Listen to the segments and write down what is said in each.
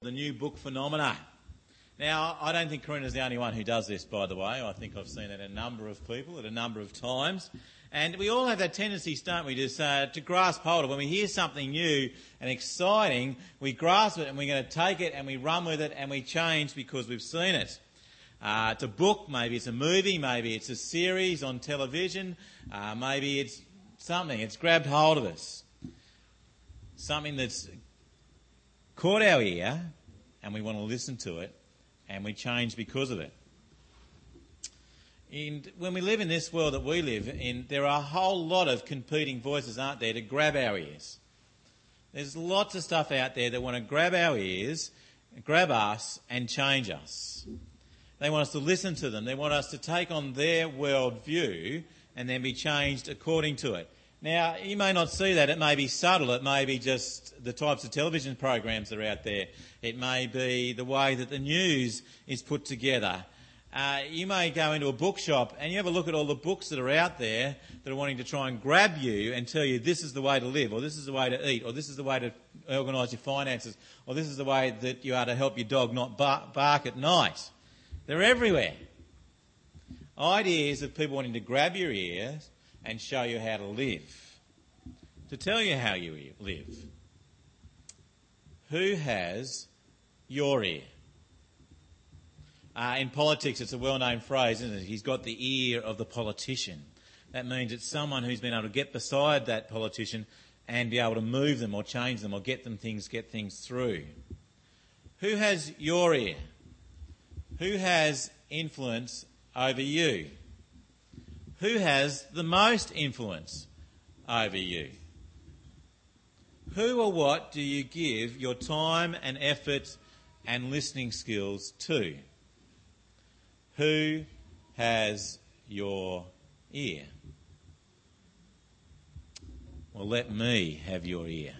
the new book phenomena. Now, I don't think Karina's the only one who does this, by the way. I think I've seen it a number of people at a number of times. And we all have that tendency, don't we, to, uh, to grasp hold of. It. When we hear something new and exciting, we grasp it and we're going to take it and we run with it and we change because we've seen it. Uh, it's a book, maybe it's a movie, maybe it's a series on television, uh, maybe it's something. It's grabbed hold of us. Something that's caught our ear and we want to listen to it and we change because of it. And when we live in this world that we live in, there are a whole lot of competing voices, aren't there, to grab our ears. There's lots of stuff out there that want to grab our ears, grab us, and change us. They want us to listen to them. They want us to take on their world view and then be changed according to it. Now, you may not see that. It may be subtle. It may be just the types of television programs that are out there. It may be the way that the news is put together. Uh, you may go into a bookshop and you have a look at all the books that are out there that are wanting to try and grab you and tell you this is the way to live, or this is the way to eat, or this is the way to organise your finances, or this is the way that you are to help your dog not bark at night. They're everywhere. Ideas of people wanting to grab your ears and show you how to live, to tell you how you live. Who has your ear? Uh, in politics, it's a well known phrase, isn't it? He's got the ear of the politician. That means it's someone who's been able to get beside that politician and be able to move them or change them or get them things, get things through. Who has your ear? Who has influence over you? Who has the most influence over you? Who or what do you give your time and effort and listening skills to? Who has your ear? Well, let me have your ear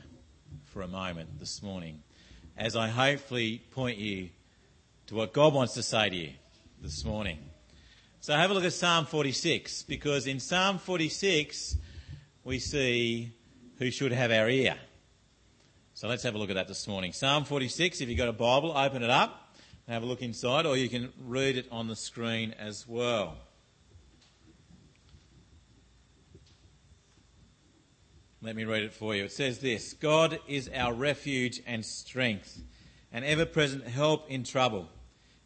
for a moment this morning as I hopefully point you to what God wants to say to you this morning. So have a look at Psalm 46 because in Psalm 46 we see who should have our ear. So let's have a look at that this morning. Psalm 46, if you've got a Bible, open it up and have a look inside, or you can read it on the screen as well. Let me read it for you. It says this God is our refuge and strength, an ever present help in trouble.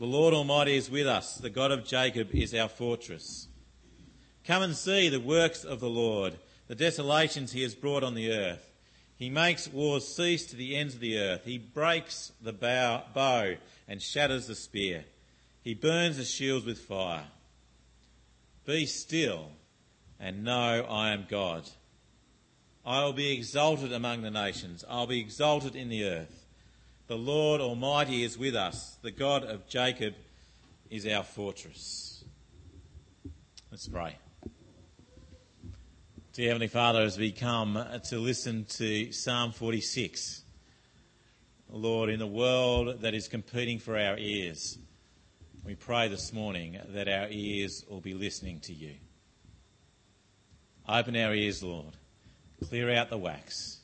The Lord Almighty is with us. The God of Jacob is our fortress. Come and see the works of the Lord, the desolations he has brought on the earth. He makes wars cease to the ends of the earth. He breaks the bow, bow and shatters the spear. He burns the shields with fire. Be still and know I am God. I will be exalted among the nations. I'll be exalted in the earth. The Lord Almighty is with us. The God of Jacob is our fortress. Let's pray. Dear Heavenly Father, as we come to listen to Psalm 46, Lord, in a world that is competing for our ears, we pray this morning that our ears will be listening to you. Open our ears, Lord. Clear out the wax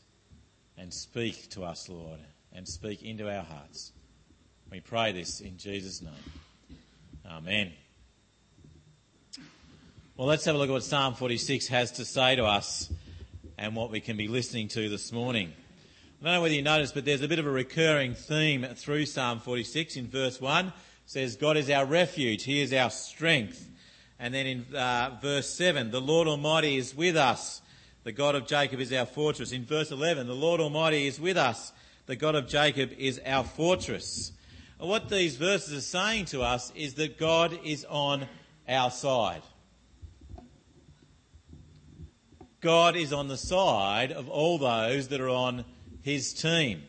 and speak to us, Lord and speak into our hearts. We pray this in Jesus' name. Amen. Well, let's have a look at what Psalm 46 has to say to us and what we can be listening to this morning. I don't know whether you noticed, but there's a bit of a recurring theme through Psalm 46 in verse 1. It says, God is our refuge. He is our strength. And then in uh, verse 7, the Lord Almighty is with us. The God of Jacob is our fortress. In verse 11, the Lord Almighty is with us the God of Jacob is our fortress. What these verses are saying to us is that God is on our side. God is on the side of all those that are on his team.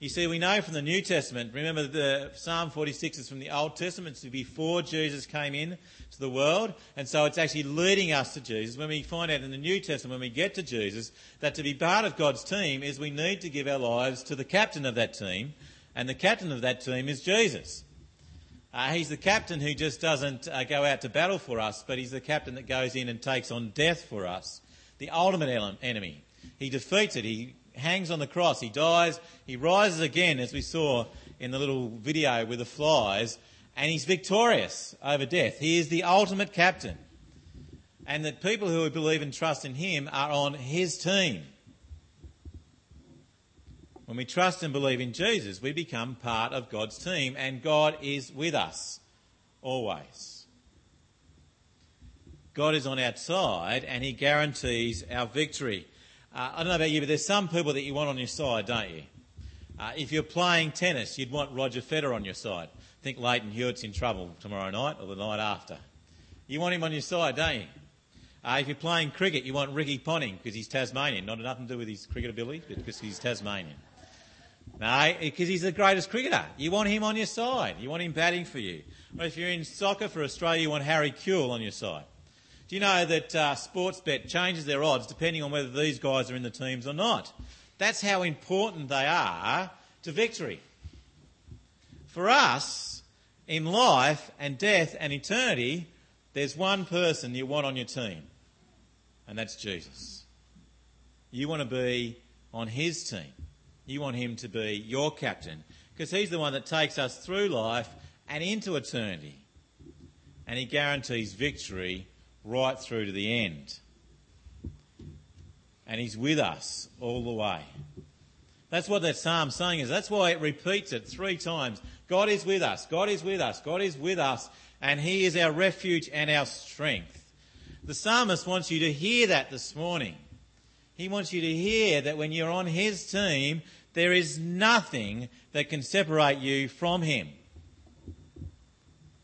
You see, we know from the New Testament, remember the Psalm 46 is from the Old Testament, it's before Jesus came in to the world, and so it's actually leading us to Jesus. When we find out in the New Testament, when we get to Jesus, that to be part of God's team is we need to give our lives to the captain of that team, and the captain of that team is Jesus. Uh, he's the captain who just doesn't uh, go out to battle for us, but he's the captain that goes in and takes on death for us, the ultimate enemy. He defeats it. He hangs on the cross, he dies, he rises again, as we saw in the little video with the flies, and he's victorious over death. He is the ultimate captain. And that people who believe and trust in him are on his team. When we trust and believe in Jesus, we become part of God's team, and God is with us always. God is on our side, and he guarantees our victory. Uh, I don't know about you, but there's some people that you want on your side, don't you? Uh, if you're playing tennis, you'd want Roger Federer on your side. I think Lleyton Hewitt's in trouble tomorrow night or the night after. You want him on your side, don't you? Uh, if you're playing cricket, you want Ricky Ponting because he's Tasmanian. Not nothing to do with his cricket ability, but because he's Tasmanian. No, because he's the greatest cricketer. You want him on your side. You want him batting for you. Or if you're in soccer for Australia, you want Harry Kewell on your side. Do you know that uh, Sportsbet changes their odds depending on whether these guys are in the teams or not? That's how important they are to victory. For us, in life and death and eternity, there's one person you want on your team, and that's Jesus. You want to be on his team. You want him to be your captain, because he's the one that takes us through life and into eternity. And he guarantees victory right through to the end. And He's with us all the way. That's what that psalm's saying is. That's why it repeats it three times. God is with us. God is with us. God is with us. And He is our refuge and our strength. The psalmist wants you to hear that this morning. He wants you to hear that when you're on His team, there is nothing that can separate you from Him.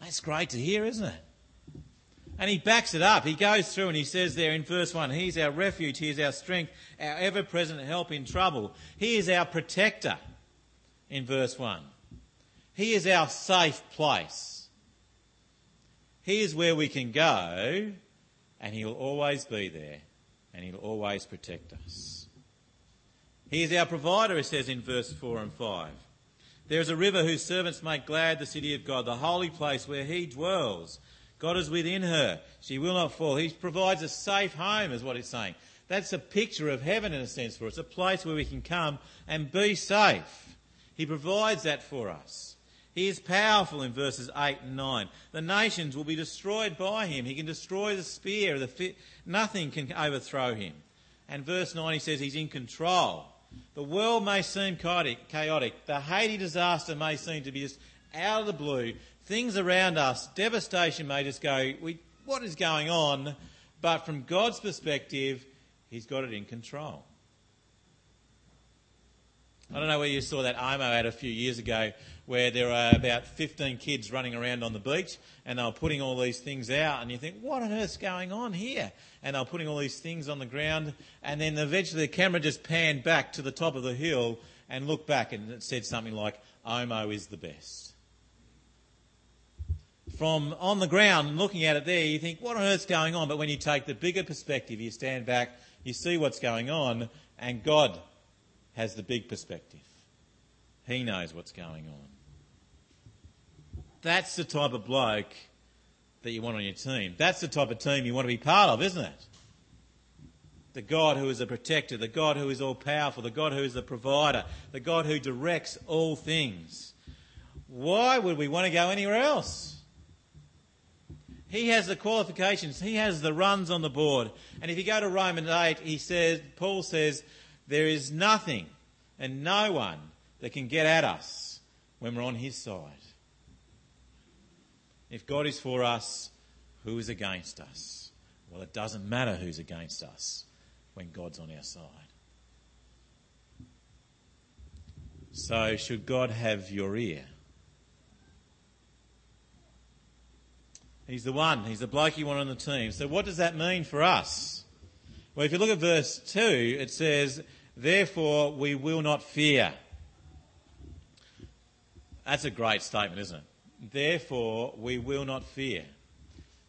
That's great to hear, isn't it? And he backs it up. He goes through and he says there in verse 1 He's our refuge, He is our strength, our ever present help in trouble. He is our protector in verse 1. He is our safe place. He is where we can go and He'll always be there and He'll always protect us. He is our provider, it says in verse 4 and 5. There is a river whose servants make glad the city of God, the holy place where He dwells. God is within her. She will not fall. He provides a safe home, is what it's saying. That's a picture of heaven in a sense for us, a place where we can come and be safe. He provides that for us. He is powerful in verses 8 and 9. The nations will be destroyed by him. He can destroy the spear. The fi- Nothing can overthrow him. And verse 9 he says he's in control. The world may seem chaotic, chaotic. The Haiti disaster may seem to be just out of the blue things around us, devastation may just go, we, what is going on? But from God's perspective, He's got it in control. I don't know where you saw that OMO ad a few years ago where there are about 15 kids running around on the beach and they were putting all these things out and you think, what on earth's going on here? And they were putting all these things on the ground and then eventually the camera just panned back to the top of the hill and looked back and it said something like, OMO is the best from on the ground and looking at it there, you think, what on earth's going on? But when you take the bigger perspective, you stand back, you see what's going on, and God has the big perspective. He knows what's going on. That's the type of bloke that you want on your team. That's the type of team you want to be part of, isn't it? The God who is a protector, the God who is all powerful, the God who is the provider, the God who directs all things. Why would we want to go anywhere else? He has the qualifications. He has the runs on the board. And if you go to Romans 8, he says, Paul says, there is nothing and no one that can get at us when we're on his side. If God is for us, who is against us? Well, it doesn't matter who's against us when God's on our side. So, should God have your ear? He's the one. He's the bloke you want on the team. So what does that mean for us? Well, if you look at verse 2, it says, Therefore we will not fear. That's a great statement, isn't it? Therefore, we will not fear.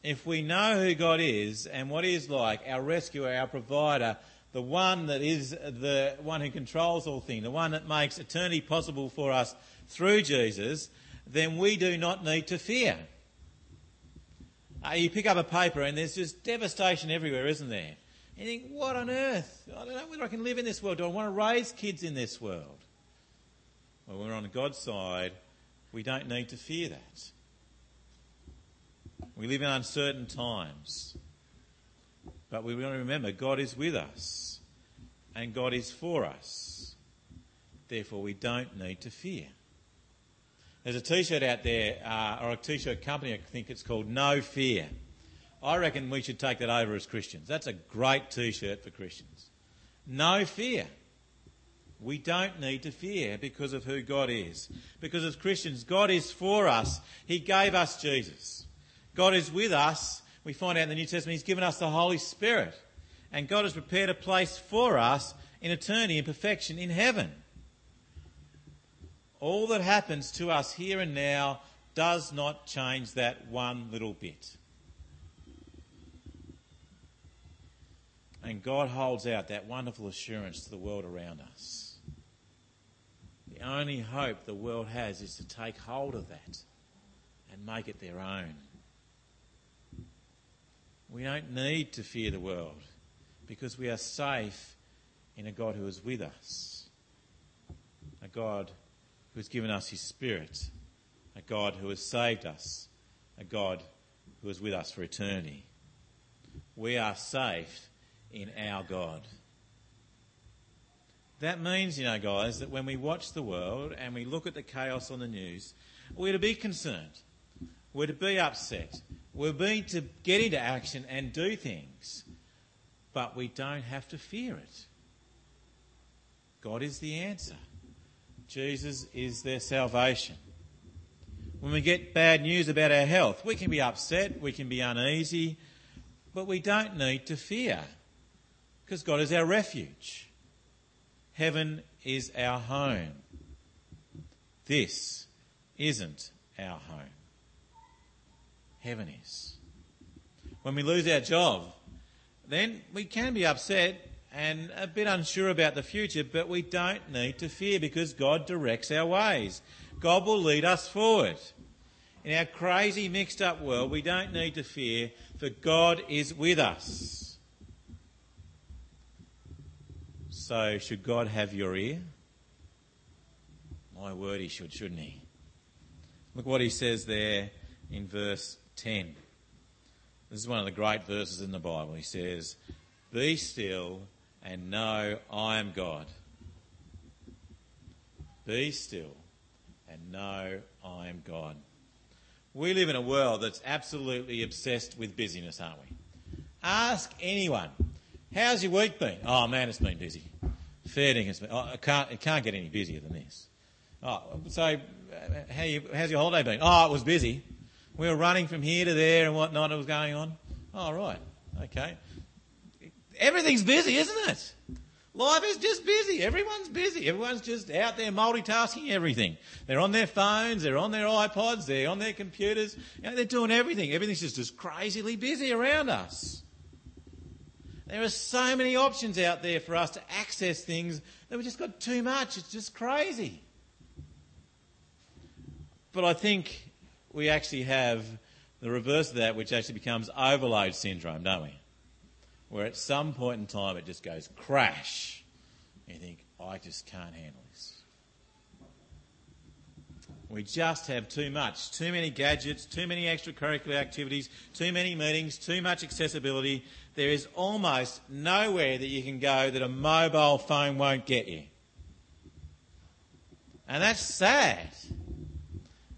If we know who God is and what He is like, our rescuer, our provider, the one that is the one who controls all things, the one that makes eternity possible for us through Jesus, then we do not need to fear. Uh, you pick up a paper and there's just devastation everywhere, isn't there? And you think, what on earth? I don't know whether I can live in this world. Do I want to raise kids in this world? Well, we're on God's side. We don't need to fear that. We live in uncertain times. But we want to remember God is with us and God is for us. Therefore, we don't need to fear. There's a t-shirt out there, uh, or a t-shirt company, I think it's called No Fear. I reckon we should take that over as Christians. That's a great t-shirt for Christians. No fear. We don't need to fear because of who God is. Because as Christians, God is for us. He gave us Jesus. God is with us. We find out in the New Testament He's given us the Holy Spirit. And God has prepared a place for us in eternity, in perfection, in heaven all that happens to us here and now does not change that one little bit. And God holds out that wonderful assurance to the world around us. The only hope the world has is to take hold of that and make it their own. We don't need to fear the world because we are safe in a God who is with us. A God who has given us his Spirit, a God who has saved us, a God who is with us for eternity. We are safe in our God. That means, you know, guys, that when we watch the world and we look at the chaos on the news, we're to be concerned. We're to be upset. We're being to get into action and do things. But we don't have to fear it. God is the answer. Jesus is their salvation. When we get bad news about our health, we can be upset, we can be uneasy, but we don't need to fear because God is our refuge. Heaven is our home. This isn't our home. Heaven is. When we lose our job, then we can be upset and a bit unsure about the future, but we don't need to fear because God directs our ways. God will lead us forward. In our crazy, mixed up world, we don't need to fear, for God is with us. So, should God have your ear? My word, he should, shouldn't he? Look what he says there in verse 10. This is one of the great verses in the Bible. He says, Be still and know I am God. Be still and know I am God. We live in a world that's absolutely obsessed with busyness, aren't we? Ask anyone, how's your week been? Oh man, it's been busy. Fair dinkum, oh, it, can't, it can't get any busier than this. Oh, so, uh, how you, how's your holiday been? Oh, it was busy. We were running from here to there and whatnot, it was going on. Oh, right. Okay. Everything's busy, isn't it? Life is just busy. Everyone's busy. Everyone's just out there multitasking everything. They're on their phones, they're on their iPods, they're on their computers. You know, they're doing everything. Everything's just, just crazily busy around us. There are so many options out there for us to access things that we've just got too much. It's just crazy. But I think we actually have the reverse of that, which actually becomes overload syndrome, don't we? Where at some point in time it just goes crash. You think, I just can't handle this. We just have too much. Too many gadgets, too many extracurricular activities, too many meetings, too much accessibility. There is almost nowhere that you can go that a mobile phone won't get you. And that's sad.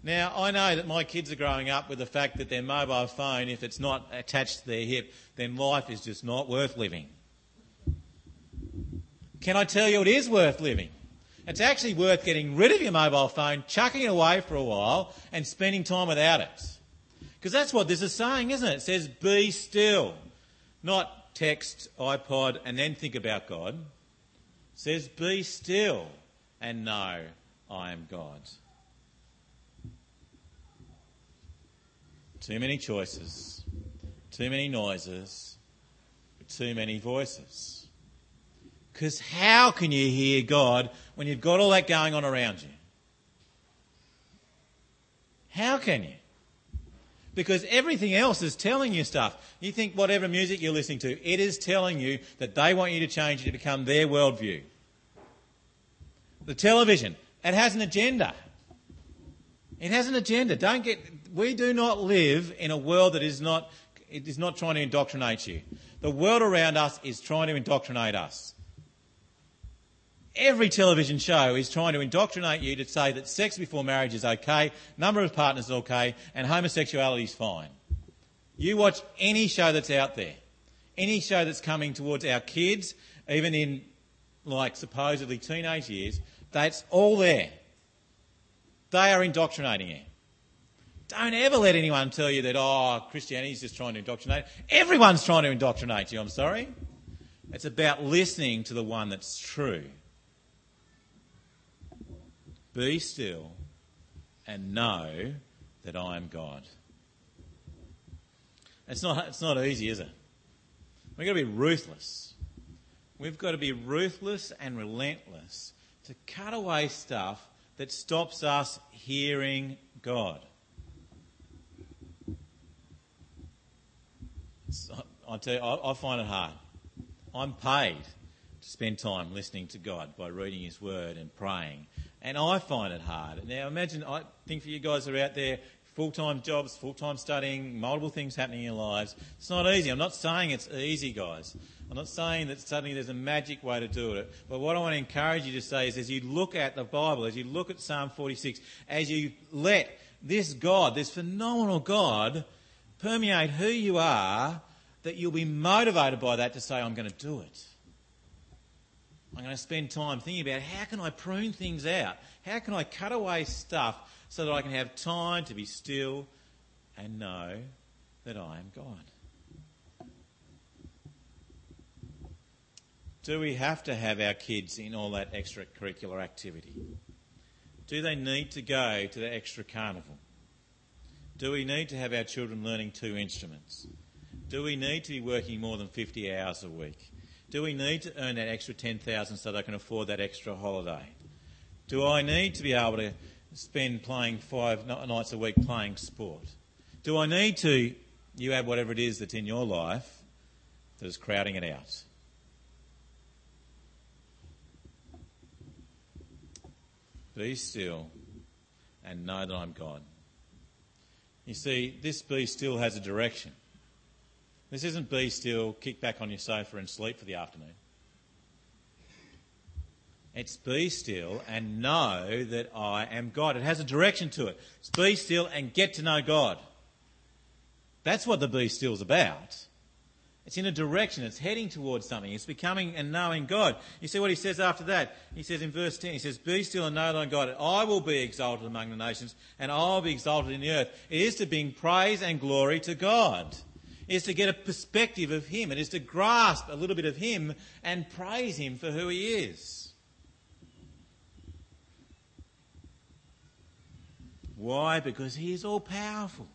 Now, I know that my kids are growing up with the fact that their mobile phone, if it's not attached to their hip, then life is just not worth living. Can I tell you it is worth living? It's actually worth getting rid of your mobile phone, chucking it away for a while, and spending time without it. Because that's what this is saying, isn't it? It says, be still. Not text, iPod, and then think about God. It says, be still and know I am God. Too many choices, too many noises, too many voices. Because how can you hear God when you've got all that going on around you? How can you? Because everything else is telling you stuff. You think whatever music you're listening to, it is telling you that they want you to change it to become their worldview. The television, it has an agenda. It has an agenda. Don't get, we do not live in a world that is not, it is not trying to indoctrinate you. The world around us is trying to indoctrinate us. Every television show is trying to indoctrinate you to say that sex before marriage is okay, number of partners is okay, and homosexuality is fine. You watch any show that's out there, any show that's coming towards our kids, even in like supposedly teenage years, that's all there. They are indoctrinating you. Don't ever let anyone tell you that, oh, Christianity is just trying to indoctrinate. Everyone's trying to indoctrinate you, I'm sorry. It's about listening to the one that's true. Be still and know that I am God. It's not, it's not easy, is it? We've got to be ruthless. We've got to be ruthless and relentless to cut away stuff that stops us hearing God. I tell you, I, I find it hard. I'm paid to spend time listening to God by reading His Word and praying, and I find it hard. Now, imagine, I think for you guys who are out there, full time jobs, full time studying, multiple things happening in your lives. It's not easy. I'm not saying it's easy, guys. I'm not saying that suddenly there's a magic way to do it. But what I want to encourage you to say is as you look at the Bible, as you look at Psalm 46, as you let this God, this phenomenal God, permeate who you are, that you'll be motivated by that to say, I'm going to do it. I'm going to spend time thinking about how can I prune things out? How can I cut away stuff so that I can have time to be still and know that I am God? Do we have to have our kids in all that extracurricular activity? Do they need to go to the extra carnival? Do we need to have our children learning two instruments? Do we need to be working more than 50 hours a week? Do we need to earn that extra 10,000 so they can afford that extra holiday? Do I need to be able to spend playing five nights a week playing sport? Do I need to, you add whatever it is that's in your life that is crowding it out? Be still and know that I'm God. You see, this be still has a direction. This isn't be still, kick back on your sofa and sleep for the afternoon. It's be still and know that I am God. It has a direction to it. It's be still and get to know God. That's what the be still is about. It's in a direction. It's heading towards something. It's becoming and knowing God. You see what he says after that? He says in verse 10, he says, Be still and know I am God. I will be exalted among the nations and I'll be exalted in the earth. It is to bring praise and glory to God It is to get a perspective of Him. It is to grasp a little bit of Him and praise Him for who He is. Why? Because He is all powerful.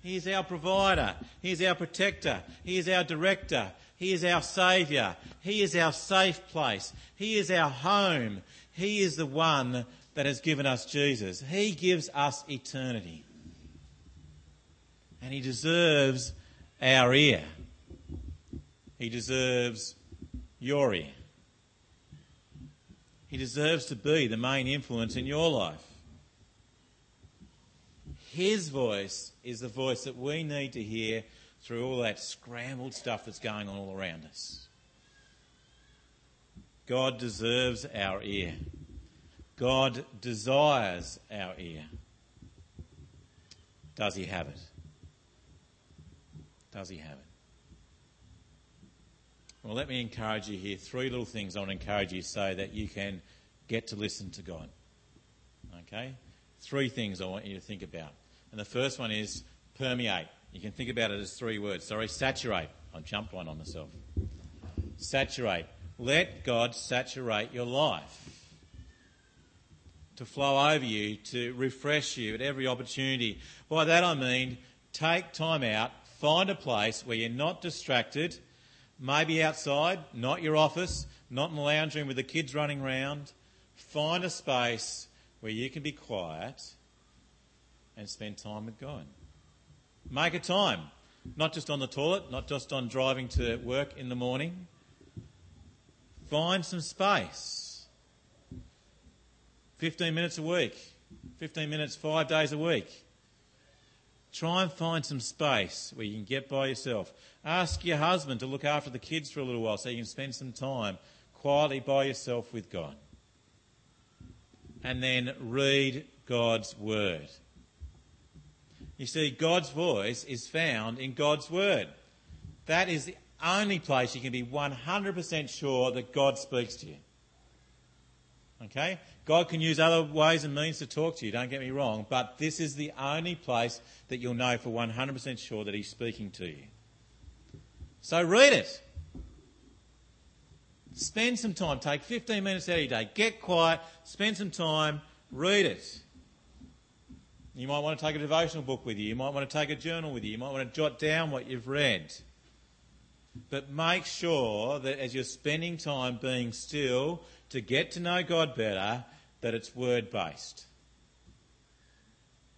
He is our provider. He is our protector. He is our director. He is our saviour. He is our safe place. He is our home. He is the one that has given us Jesus. He gives us eternity. And He deserves our ear. He deserves your ear. He deserves to be the main influence in your life. His voice is the voice that we need to hear through all that scrambled stuff that's going on all around us. God deserves our ear. God desires our ear. Does he have it? Does he have it? Well, let me encourage you here. Three little things I want to encourage you so that you can get to listen to God. Okay? Three things I want you to think about. And the first one is permeate. You can think about it as three words. Sorry, saturate. I jumped one on myself. Saturate. Let God saturate your life. To flow over you, to refresh you at every opportunity. By that I mean take time out, find a place where you're not distracted, maybe outside, not your office, not in the lounge room with the kids running around. Find a space where you can be quiet and spend time with God. Make a time, not just on the toilet, not just on driving to work in the morning. Find some space. 15 minutes a week, 15 minutes five days a week. Try and find some space where you can get by yourself. Ask your husband to look after the kids for a little while so you can spend some time quietly by yourself with God. And then read God's Word. You see, God's voice is found in God's Word. That is the only place you can be 100% sure that God speaks to you. Okay? God can use other ways and means to talk to you, don't get me wrong, but this is the only place that you'll know for 100% sure that He's speaking to you. So read it. Spend some time. Take 15 minutes out of your day. Get quiet. Spend some time. Read it. You might want to take a devotional book with you. You might want to take a journal with you. You might want to jot down what you've read. But make sure that as you're spending time being still to get to know God better, that it's word based.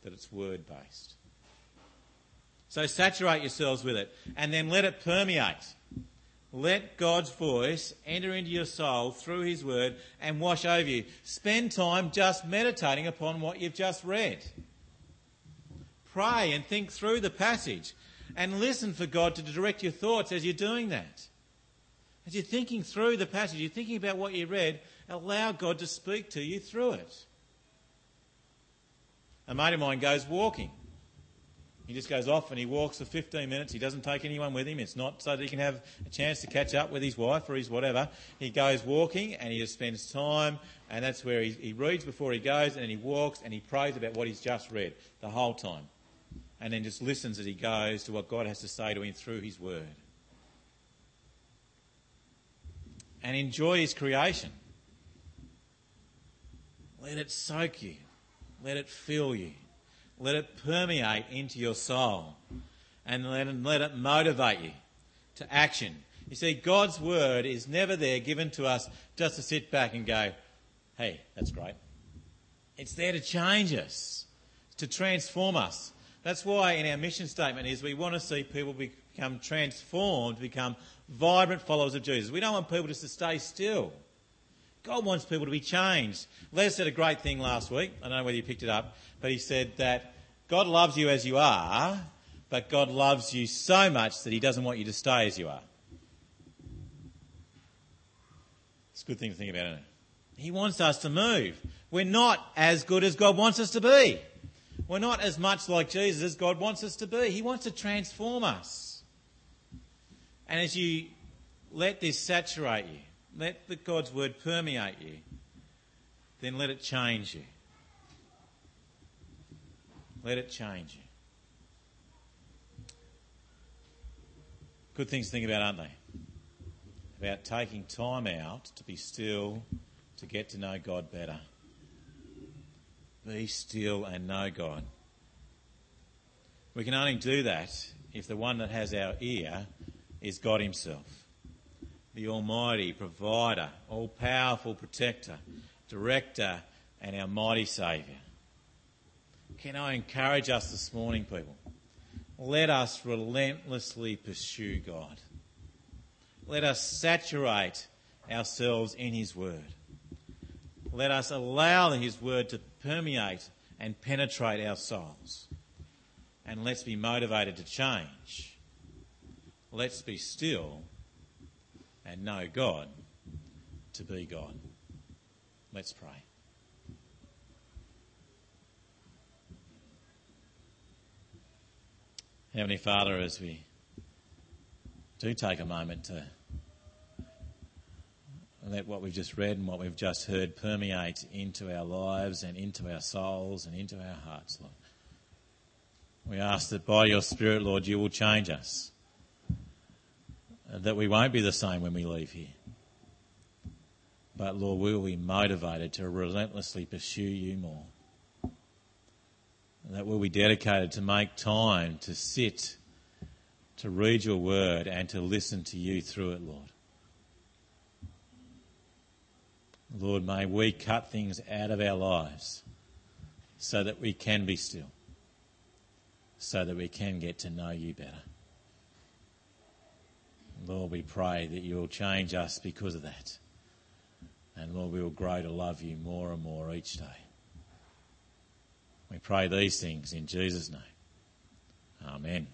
That it's word based. So saturate yourselves with it and then let it permeate. Let God's voice enter into your soul through His Word and wash over you. Spend time just meditating upon what you've just read. Pray and think through the passage and listen for God to direct your thoughts as you're doing that. As you're thinking through the passage, you're thinking about what you read, allow God to speak to you through it. A mate of mine goes walking. He just goes off and he walks for 15 minutes. He doesn't take anyone with him. It's not so that he can have a chance to catch up with his wife or his whatever. He goes walking and he just spends time, and that's where he, he reads before he goes, and he walks and he prays about what he's just read the whole time. And then just listens as he goes to what God has to say to him through his word. And enjoy his creation. Let it soak you. Let it fill you. Let it permeate into your soul. And let it, let it motivate you to action. You see, God's word is never there given to us just to sit back and go, hey, that's great. It's there to change us, to transform us. That's why in our mission statement is we want to see people become transformed, become vibrant followers of Jesus. We don't want people just to stay still. God wants people to be changed. Les said a great thing last week. I don't know whether you picked it up, but he said that God loves you as you are, but God loves you so much that he doesn't want you to stay as you are. It's a good thing to think about, isn't it? He wants us to move. We're not as good as God wants us to be. We're not as much like Jesus as God wants us to be. He wants to transform us. And as you let this saturate you, let the God's word permeate you, then let it change you. Let it change you. Good things to think about, aren't they? About taking time out to be still, to get to know God better. Be still and know God. We can only do that if the one that has our ear is God Himself, the Almighty Provider, all powerful Protector, Director, and our mighty Saviour. Can I encourage us this morning, people? Let us relentlessly pursue God. Let us saturate ourselves in His Word. Let us allow His Word to permeate and penetrate our souls. And let's be motivated to change. Let's be still and know God to be God. Let's pray. Heavenly Father, as we do take a moment to let what we've just read and what we've just heard permeate into our lives and into our souls and into our hearts, Lord. We ask that by your Spirit, Lord, you will change us. That we won't be the same when we leave here. But Lord, we will be motivated to relentlessly pursue you more. that we'll be dedicated to make time to sit, to read your word, and to listen to you through it, Lord. Lord, may we cut things out of our lives so that we can be still, so that we can get to know you better. Lord, we pray that you will change us because of that. And Lord, we will grow to love you more and more each day. We pray these things in Jesus' name. Amen.